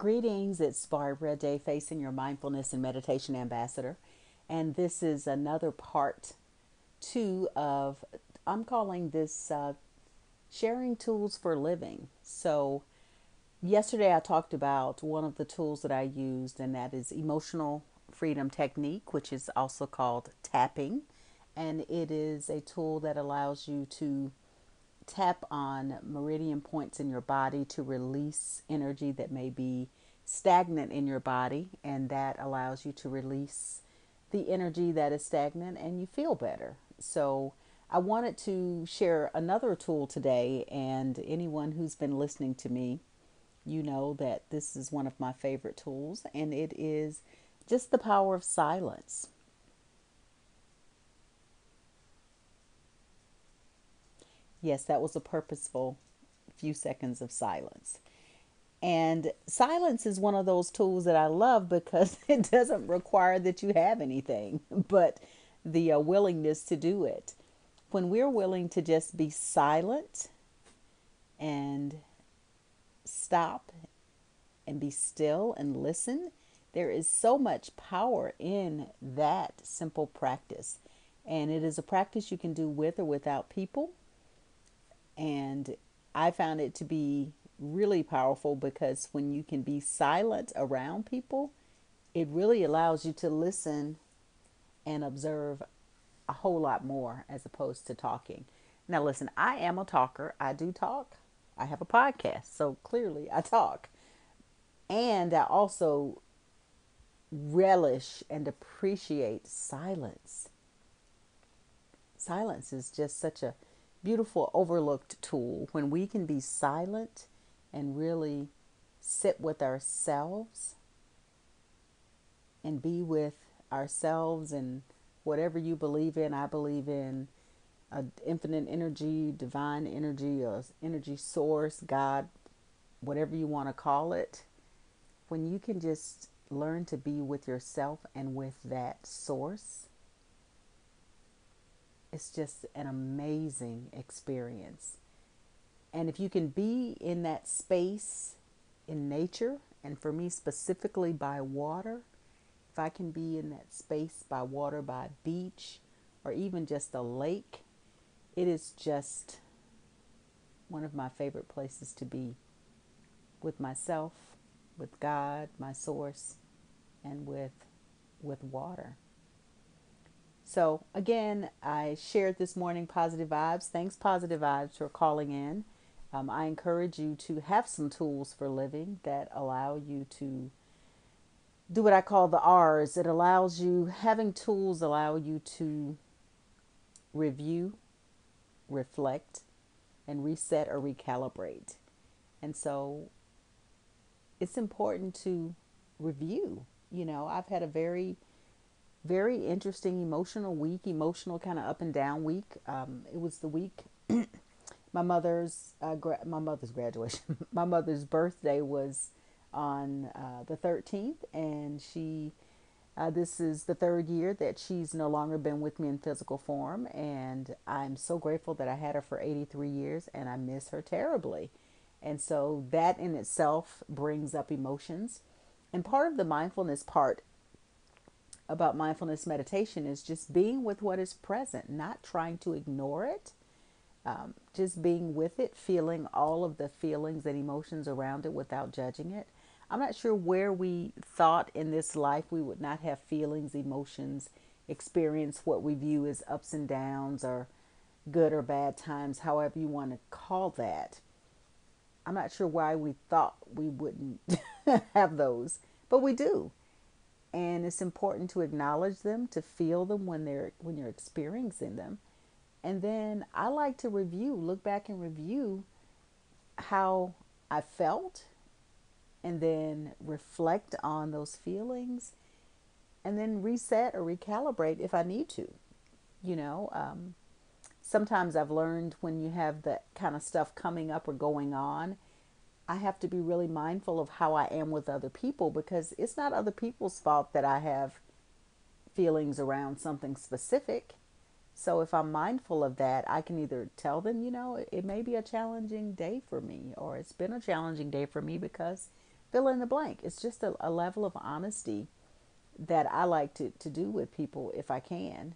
Greetings, it's Barbara J. Facing your Mindfulness and Meditation Ambassador. And this is another part two of, I'm calling this uh, Sharing Tools for Living. So, yesterday I talked about one of the tools that I used, and that is Emotional Freedom Technique, which is also called tapping. And it is a tool that allows you to tap on meridian points in your body to release energy that may be stagnant in your body, and that allows you to release the energy that is stagnant and you feel better. So, I wanted to share another tool today, and anyone who's been listening to me, you know that this is one of my favorite tools, and it is just the power of silence. Yes, that was a purposeful few seconds of silence. And silence is one of those tools that I love because it doesn't require that you have anything, but the uh, willingness to do it. When we're willing to just be silent and stop and be still and listen, there is so much power in that simple practice. And it is a practice you can do with or without people. And I found it to be really powerful because when you can be silent around people, it really allows you to listen and observe a whole lot more as opposed to talking. Now, listen, I am a talker. I do talk. I have a podcast, so clearly I talk. And I also relish and appreciate silence. Silence is just such a beautiful overlooked tool when we can be silent and really sit with ourselves and be with ourselves and whatever you believe in i believe in a infinite energy divine energy or energy source god whatever you want to call it when you can just learn to be with yourself and with that source it's just an amazing experience. And if you can be in that space in nature, and for me specifically by water, if I can be in that space by water, by beach, or even just a lake, it is just one of my favorite places to be with myself, with God, my source, and with with water. So, again, I shared this morning positive vibes. Thanks, positive vibes, for calling in. Um, I encourage you to have some tools for living that allow you to do what I call the R's. It allows you, having tools allow you to review, reflect, and reset or recalibrate. And so it's important to review. You know, I've had a very very interesting emotional week, emotional kind of up and down week. Um, it was the week my mother's uh, gra- my mother's graduation. my mother's birthday was on uh, the 13th, and she. Uh, this is the third year that she's no longer been with me in physical form, and I'm so grateful that I had her for 83 years, and I miss her terribly. And so that in itself brings up emotions. And part of the mindfulness part about mindfulness meditation is just being with what is present, not trying to ignore it, um, just being with it, feeling all of the feelings and emotions around it without judging it. I'm not sure where we thought in this life we would not have feelings, emotions, experience what we view as ups and downs or good or bad times, however you want to call that. I'm not sure why we thought we wouldn't have those, but we do and it's important to acknowledge them to feel them when they're when you're experiencing them. And then i like to review look back and review how i felt and then reflect on those feelings and then reset or recalibrate if i need to you know um, sometimes i've learned when you have that kind of stuff coming up or going on I have to be really mindful of how I am with other people because it's not other people's fault that I have feelings around something specific. So if I'm mindful of that, I can either tell them, you know, it may be a challenging day for me, or it's been a challenging day for me because fill in the blank. It's just a, a level of honesty that I like to, to do with people if I can.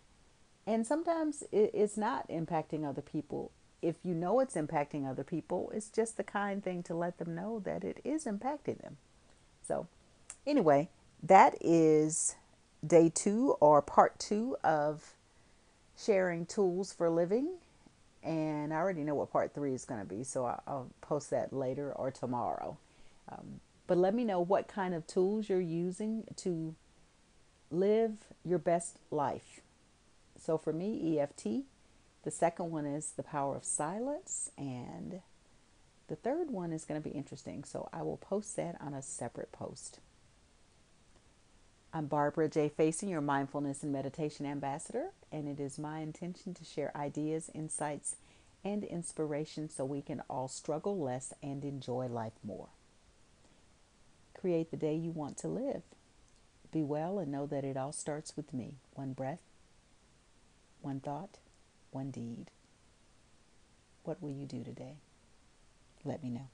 And sometimes it, it's not impacting other people. If you know it's impacting other people, it's just the kind thing to let them know that it is impacting them. So, anyway, that is day two or part two of sharing tools for living. And I already know what part three is going to be, so I'll, post that later or tomorrow. Um, but let me know what kind of tools you're using to live your best life. So for me, EFT. The second one is the power of silence. And the third one is going to be interesting. So I will post that on a separate post. I'm Barbara J. Facing, your mindfulness and meditation ambassador, and it is my intention to share ideas, insights, and inspiration so we can all struggle less and enjoy life more. Create the day you want to live. Be well and know that it all starts with me. One breath, one thought, one deed. What will you do today? Let me know.